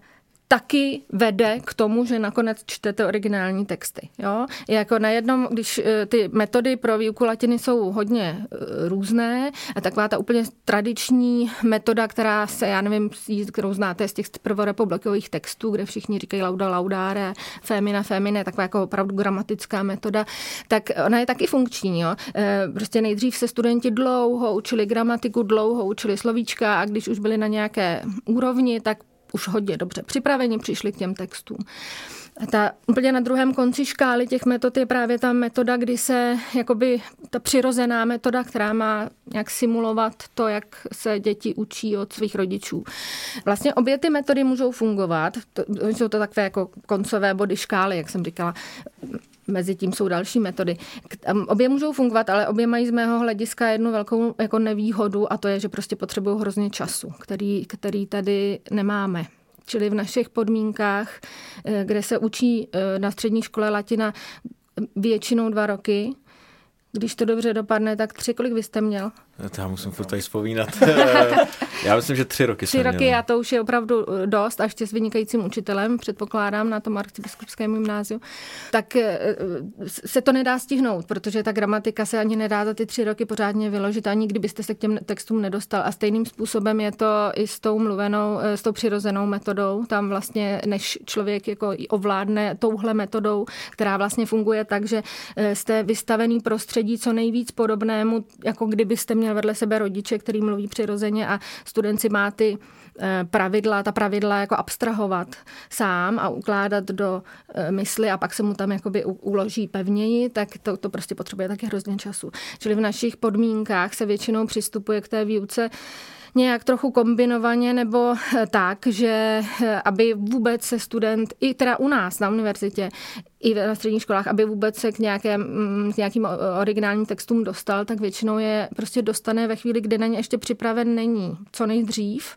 taky vede k tomu, že nakonec čtete originální texty. Jo? Jako na jednom, když eh, ty metody pro výuku latiny jsou hodně eh, různé, a taková ta úplně tradiční metoda, která se, já nevím, kterou znáte z těch prvorepublikových textů, kde všichni říkají lauda laudare, femina femine, taková jako opravdu gramatická metoda, tak ona je taky funkční. Jo? Eh, prostě nejdřív se studenti dlouho učili gramatiku, dlouho učili slovíčka a když už byli na nějaké úrovni, tak už hodně dobře připraveni, přišli k těm textům. A ta úplně na druhém konci škály těch metod je právě ta metoda, kdy se jakoby ta přirozená metoda, která má nějak simulovat to, jak se děti učí od svých rodičů. Vlastně obě ty metody můžou fungovat. To, jsou to takové jako koncové body škály, jak jsem říkala. Mezi tím jsou další metody. Obě můžou fungovat, ale obě mají z mého hlediska jednu velkou jako nevýhodu a to je, že prostě potřebují hrozně času, který, který tady nemáme. Čili v našich podmínkách, eh, kde se učí eh, na střední škole latina většinou dva roky, když to dobře dopadne, tak tři, kolik vy jste měl? To já musím furt tady vzpomínat. já myslím, že tři roky Tři roky měl. a to už je opravdu eh, dost, a ještě s vynikajícím učitelem, předpokládám, na tom arcibiskupském gymnáziu. Tak eh, se to nedá stihnout, protože ta gramatika se ani nedá za ty tři roky pořádně vyložit, ani kdybyste se k těm textům nedostal. A stejným způsobem je to i s tou mluvenou, eh, s tou přirozenou metodou. Tam vlastně, než člověk jako ovládne touhle metodou, která vlastně funguje tak, že jste vystavený prostředí co nejvíc podobnému, jako kdybyste měl měl vedle sebe rodiče, který mluví přirozeně a student si má ty eh, pravidla, ta pravidla jako abstrahovat sám a ukládat do eh, mysli a pak se mu tam jakoby uloží pevněji, tak to, to prostě potřebuje taky hrozně času. Čili v našich podmínkách se většinou přistupuje k té výuce nějak trochu kombinovaně nebo eh, tak, že aby vůbec se student, i teda u nás na univerzitě, i na středních školách, aby vůbec se k, nějakém, mm, k nějakým originálním textům dostal, tak většinou je prostě dostane ve chvíli, kdy na ně ještě připraven není, co nejdřív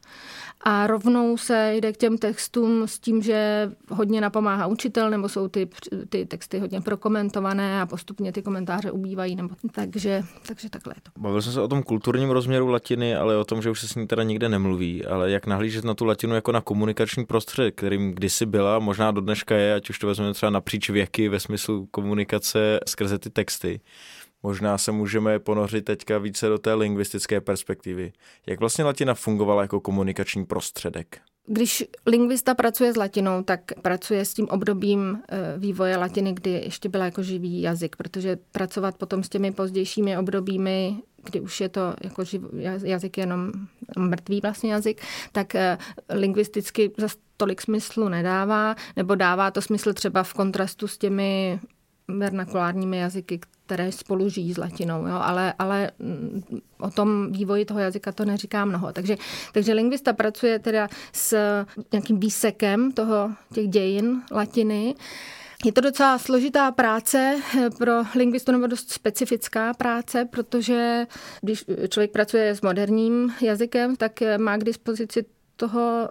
a rovnou se jde k těm textům s tím, že hodně napomáhá učitel, nebo jsou ty, ty texty hodně prokomentované a postupně ty komentáře ubývají, nebo takže, takže takhle je to. Bavil jsem se o tom kulturním rozměru latiny, ale o tom, že už se s ní teda nikde nemluví, ale jak nahlížet na tu latinu jako na komunikační prostředek, kterým kdysi byla, možná do dneška je, ať už to vezmeme třeba napříč věky ve smyslu komunikace skrze ty texty. Možná se můžeme ponořit teďka více do té lingvistické perspektivy. Jak vlastně latina fungovala jako komunikační prostředek? Když lingvista pracuje s latinou, tak pracuje s tím obdobím eh, vývoje latiny, kdy ještě byla jako živý jazyk, protože pracovat potom s těmi pozdějšími obdobími, kdy už je to jako živ, jazyk jenom mrtvý vlastně jazyk, tak eh, lingvisticky za tolik smyslu nedává, nebo dává to smysl třeba v kontrastu s těmi vernakulárními jazyky, které spolu žijí s latinou, jo? Ale, ale mm, o tom vývoji toho jazyka to neříká mnoho. Takže, takže lingvista pracuje teda s nějakým výsekem toho, těch dějin latiny, je to docela složitá práce pro lingvistu nebo dost specifická práce, protože když člověk pracuje s moderním jazykem, tak má k dispozici toho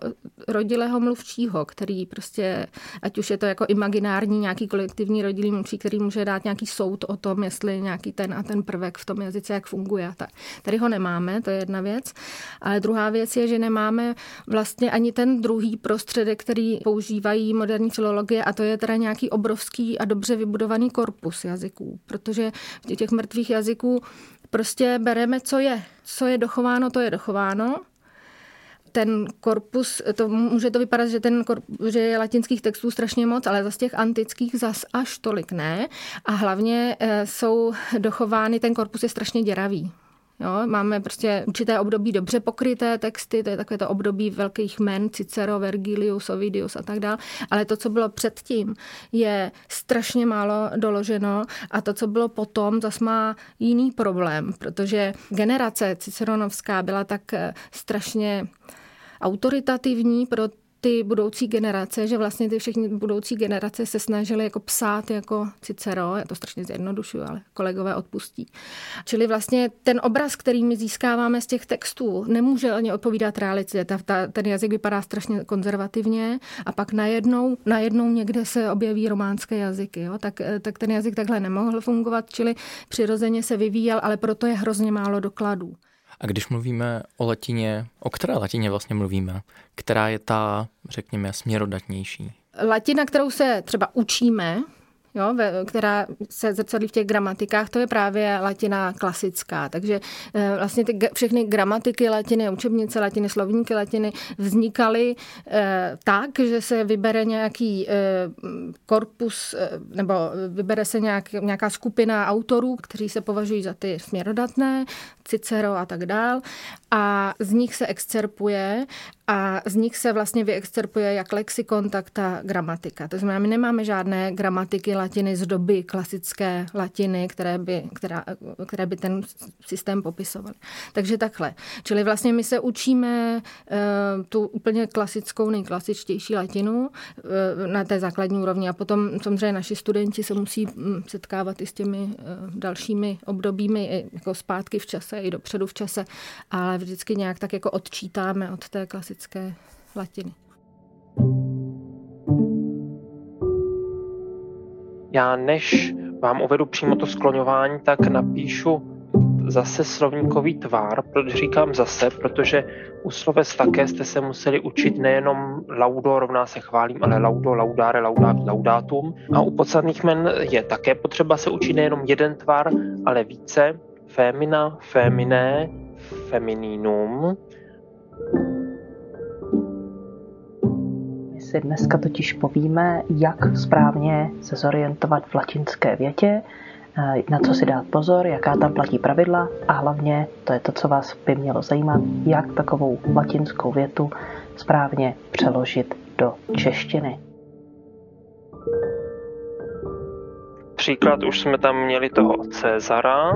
rodilého mluvčího, který prostě, ať už je to jako imaginární nějaký kolektivní rodilý mluvčí, který může dát nějaký soud o tom, jestli nějaký ten a ten prvek v tom jazyce, jak funguje. Tady ho nemáme, to je jedna věc. Ale druhá věc je, že nemáme vlastně ani ten druhý prostředek, který používají moderní filologie a to je teda nějaký obrovský a dobře vybudovaný korpus jazyků, protože v těch mrtvých jazyků prostě bereme, co je. Co je dochováno, to je dochováno ten korpus, to může to vypadat, že, ten korpus, že je latinských textů strašně moc, ale zase těch antických zas až tolik ne. A hlavně e, jsou dochovány, ten korpus je strašně děravý. Jo, máme prostě určité období dobře pokryté texty, to je takové to období velkých men, Cicero, Vergilius, Ovidius a tak dále, ale to, co bylo předtím, je strašně málo doloženo a to, co bylo potom, zase má jiný problém, protože generace ciceronovská byla tak eh, strašně autoritativní pro ty budoucí generace, že vlastně ty všechny budoucí generace se snažily jako psát jako Cicero, já to strašně zjednodušuju, ale kolegové odpustí. Čili vlastně ten obraz, který my získáváme z těch textů, nemůže ani odpovídat realitě. Ta, ta, ten jazyk vypadá strašně konzervativně a pak najednou, najednou někde se objeví románské jazyky. Jo? Tak, tak ten jazyk takhle nemohl fungovat, čili přirozeně se vyvíjel, ale proto je hrozně málo dokladů. A když mluvíme o latině, o které latině vlastně mluvíme? Která je ta, řekněme, směrodatnější? Latina, kterou se třeba učíme, jo, která se zrcadlí v těch gramatikách, to je právě latina klasická. Takže eh, vlastně ty všechny gramatiky latiny, učebnice latiny, slovníky latiny vznikaly eh, tak, že se vybere nějaký eh, korpus, nebo vybere se nějak, nějaká skupina autorů, kteří se považují za ty směrodatné, Cicero a tak dál. A z nich se excerpuje a z nich se vlastně vyexcerpuje jak lexikon, tak ta gramatika. To znamená, my nemáme žádné gramatiky latiny z doby klasické latiny, které by, která, které by ten systém popisovaly. Takže takhle. Čili vlastně my se učíme uh, tu úplně klasickou, nejklasičtější latinu uh, na té základní úrovni a potom samozřejmě naši studenti se musí hm, setkávat i s těmi uh, dalšími obdobími jako zpátky v čase i dopředu v čase, ale vždycky nějak tak jako odčítáme od té klasické latiny. Já než vám uvedu přímo to skloňování, tak napíšu zase slovníkový tvár, proč říkám zase, protože u sloves také jste se museli učit nejenom laudo rovná se chválím, ale laudo, laudare, laudát, laudátum. A u podstatných men je také potřeba se učit nejenom jeden tvar, ale více femina, feminé, femininum. My si dneska totiž povíme, jak správně se zorientovat v latinské větě, eh, na co si dát pozor, jaká tam platí pravidla a hlavně, to je to, co vás by mělo zajímat, jak takovou latinskou větu správně přeložit do češtiny. Příklad už jsme tam měli toho Cezara,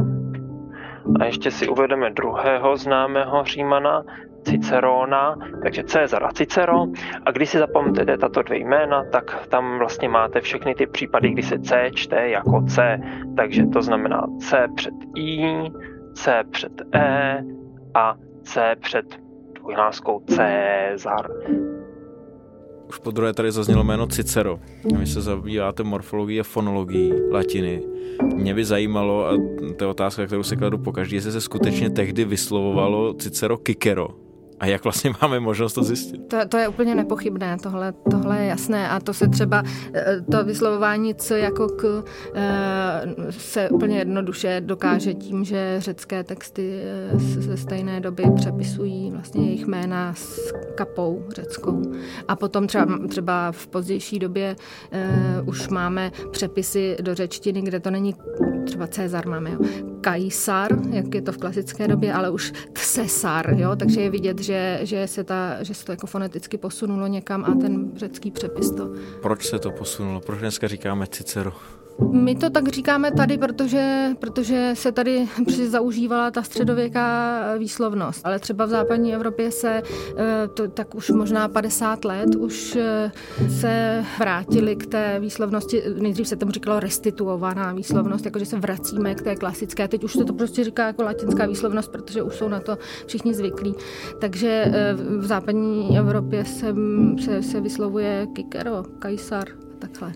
a ještě si uvedeme druhého známého Římana, Cicerona, takže Cezar a Cicero. A když si zapamatujete tato dvě jména, tak tam vlastně máte všechny ty případy, kdy se C čte jako C. Takže to znamená C před I, C před E a C před dvojhláskou Cezar. Už po druhé tady zaznělo jméno Cicero. Vy se zabýváte morfologií a fonologií latiny. Mě by zajímalo, a to je otázka, kterou se kladu pokaždé, jestli se skutečně tehdy vyslovovalo Cicero Kikero, a jak vlastně máme možnost to zjistit? To, to je úplně nepochybné, tohle, tohle je jasné a to se třeba, eh, to vyslovování C jako K eh, se úplně jednoduše dokáže tím, že řecké texty eh, ze stejné doby přepisují vlastně jejich jména s kapou řeckou. A potom třeba, třeba v pozdější době už máme přepisy do řečtiny, kde to není třeba Cezar máme, jo. Kajsar, jak je to v klasické době, ale už Cesar, jo, takže je vidět, že, že, se, ta, že se to jako foneticky posunulo někam a ten řecký přepis to. Proč se to posunulo? Proč dneska říkáme Cicero? My to tak říkáme tady, protože, protože se tady zaužívala ta středověká výslovnost. Ale třeba v západní Evropě se eh, to, tak už možná 50 let už eh, se vrátili k té výslovnosti. Nejdřív se tomu říkalo restituovaná výslovnost, jakože se vracíme k té klasické. Teď už se to prostě říká jako latinská výslovnost, protože už jsou na to všichni zvyklí. Takže eh, v západní Evropě se, se, se vyslovuje kikero, kajsar, takhle.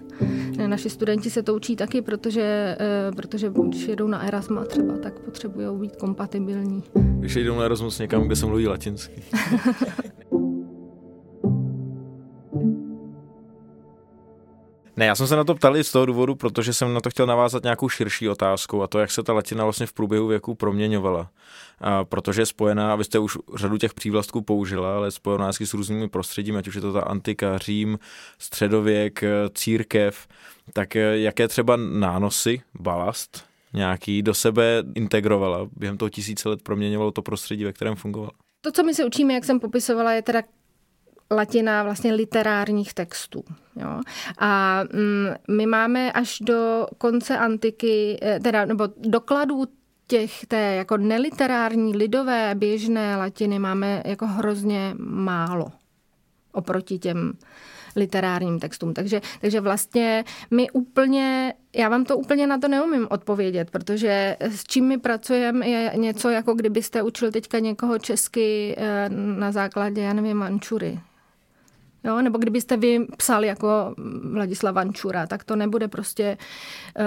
Naši studenti se to učí taky, protože, eh, protože když jedou na Erasma třeba, tak potřebují být kompatibilní. Když jedou na Erasmus někam, kde se mluví latinsky. Ne, já jsem se na to ptal i z toho důvodu, protože jsem na to chtěl navázat nějakou širší otázku a to, jak se ta latina vlastně v průběhu věku proměňovala. A protože je spojená, vy jste už řadu těch přívlastků použila, ale spojená s různými prostředími, ať už je to ta antika, Řím, středověk, církev, tak jaké třeba nánosy, balast, nějaký do sebe integrovala, během toho tisíce let proměňovalo to prostředí, ve kterém fungovala? To, co my se učíme, jak jsem popisovala, je teda latina vlastně literárních textů. Jo? A mm, my máme až do konce antiky, eh, teda, nebo dokladů těch té jako neliterární, lidové, běžné latiny máme jako hrozně málo oproti těm literárním textům. Takže, takže vlastně my úplně, já vám to úplně na to neumím odpovědět, protože s čím my pracujeme je něco, jako kdybyste učil teďka někoho česky eh, na základě, já nevím, mančury. Jo? Nebo kdybyste vy psal jako Vladislav Vančura, tak to nebude prostě uh,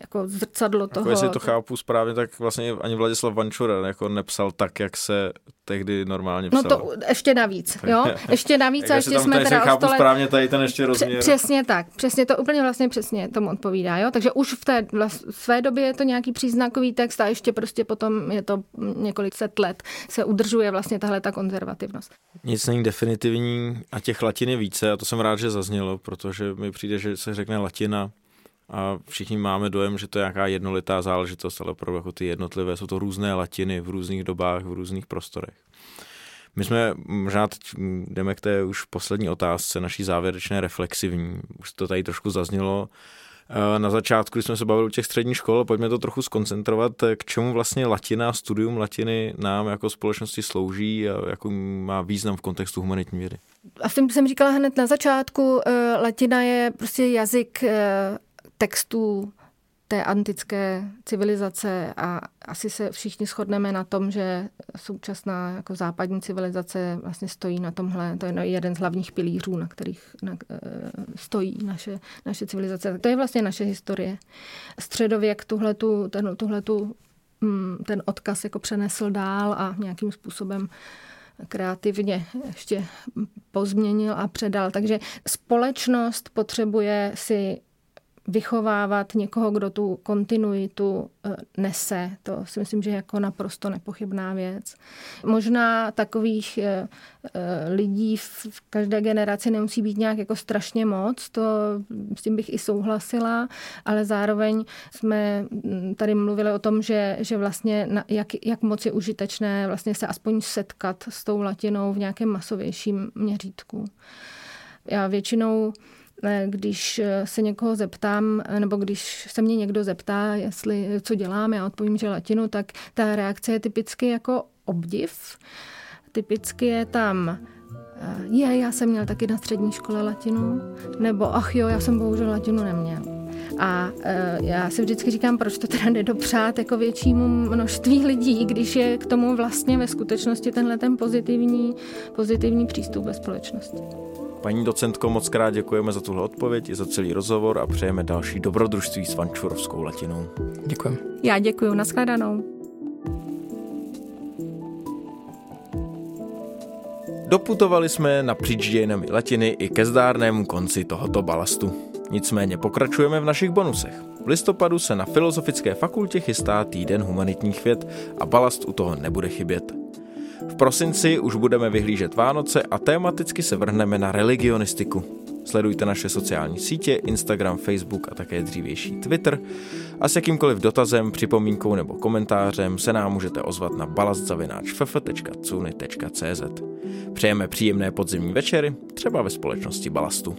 jako zrcadlo toho. Jako jestli to chápu správně, tak vlastně ani Vladislav Vančura jako nepsal tak, jak se tehdy normálně psal. No to ještě navíc, jo? Ještě navíc a ještě jsme teda chápu stole... správně tady ten ještě rozměr. Přesně tak, přesně to úplně vlastně přesně tomu odpovídá, jo? Takže už v té vlast... své době je to nějaký příznakový text a ještě prostě potom je to několik set let se udržuje vlastně tahle ta konzervativnost. Nic není definitivní a těch latin je více a to jsem rád, že zaznělo, protože mi přijde, že se řekne latina a všichni máme dojem, že to je nějaká jednolitá záležitost, ale opravdu jako ty jednotlivé jsou to různé latiny v různých dobách, v různých prostorech. My jsme, možná teď jdeme k té už poslední otázce, naší závěrečné reflexivní. Už to tady trošku zaznělo na začátku, když jsme se bavili o těch středních škol, pojďme to trochu skoncentrovat, k čemu vlastně latina, studium latiny nám jako společnosti slouží a jaký má význam v kontextu humanitní vědy. Asi jsem říkala hned na začátku, eh, latina je prostě jazyk eh, textů té antické civilizace a asi se všichni shodneme na tom, že současná jako západní civilizace vlastně stojí na tomhle, to je jeden z hlavních pilířů, na kterých na, eh, stojí naše, naše civilizace. To je vlastně naše historie. Středověk tuhletu, ten, tuhletu, mm, ten odkaz jako přenesl dál a nějakým způsobem kreativně ještě pozměnil a předal. Takže společnost potřebuje si vychovávat někoho, kdo tu kontinuitu eh, nese. To si myslím, že je jako naprosto nepochybná věc. Možná takových eh, eh, lidí v každé generaci nemusí být nějak jako strašně moc, to s tím bych i souhlasila, ale zároveň jsme hm, tady mluvili o tom, že, že vlastně jak, jak moc je užitečné vlastně se aspoň setkat s tou latinou v nějakém masovějším měřítku. Já většinou když se někoho zeptám, nebo když se mě někdo zeptá, jestli co dělám, já odpovím, že latinu, tak ta reakce je typicky jako obdiv. Typicky je tam je, já jsem měl taky na střední škole latinu, nebo ach jo, já jsem bohužel latinu neměl. A e, já si vždycky říkám, proč to teda nedopřát jako většímu množství lidí, když je k tomu vlastně ve skutečnosti tenhle ten pozitivní, pozitivní přístup ve společnosti. Paní docentko, moc krát děkujeme za tuhle odpověď i za celý rozhovor a přejeme další dobrodružství s vančurovskou latinou. Děkuji. Já děkuji, nashledanou. Doputovali jsme napříč dějinami latiny i ke zdárnému konci tohoto balastu. Nicméně pokračujeme v našich bonusech. V listopadu se na Filozofické fakultě chystá týden humanitních věd a balast u toho nebude chybět. V prosinci už budeme vyhlížet Vánoce a tematicky se vrhneme na religionistiku. Sledujte naše sociální sítě, Instagram, Facebook a také dřívější Twitter a s jakýmkoliv dotazem, připomínkou nebo komentářem se nám můžete ozvat na balastzavináčff.cuny.cz Přejeme příjemné podzimní večery, třeba ve společnosti Balastu.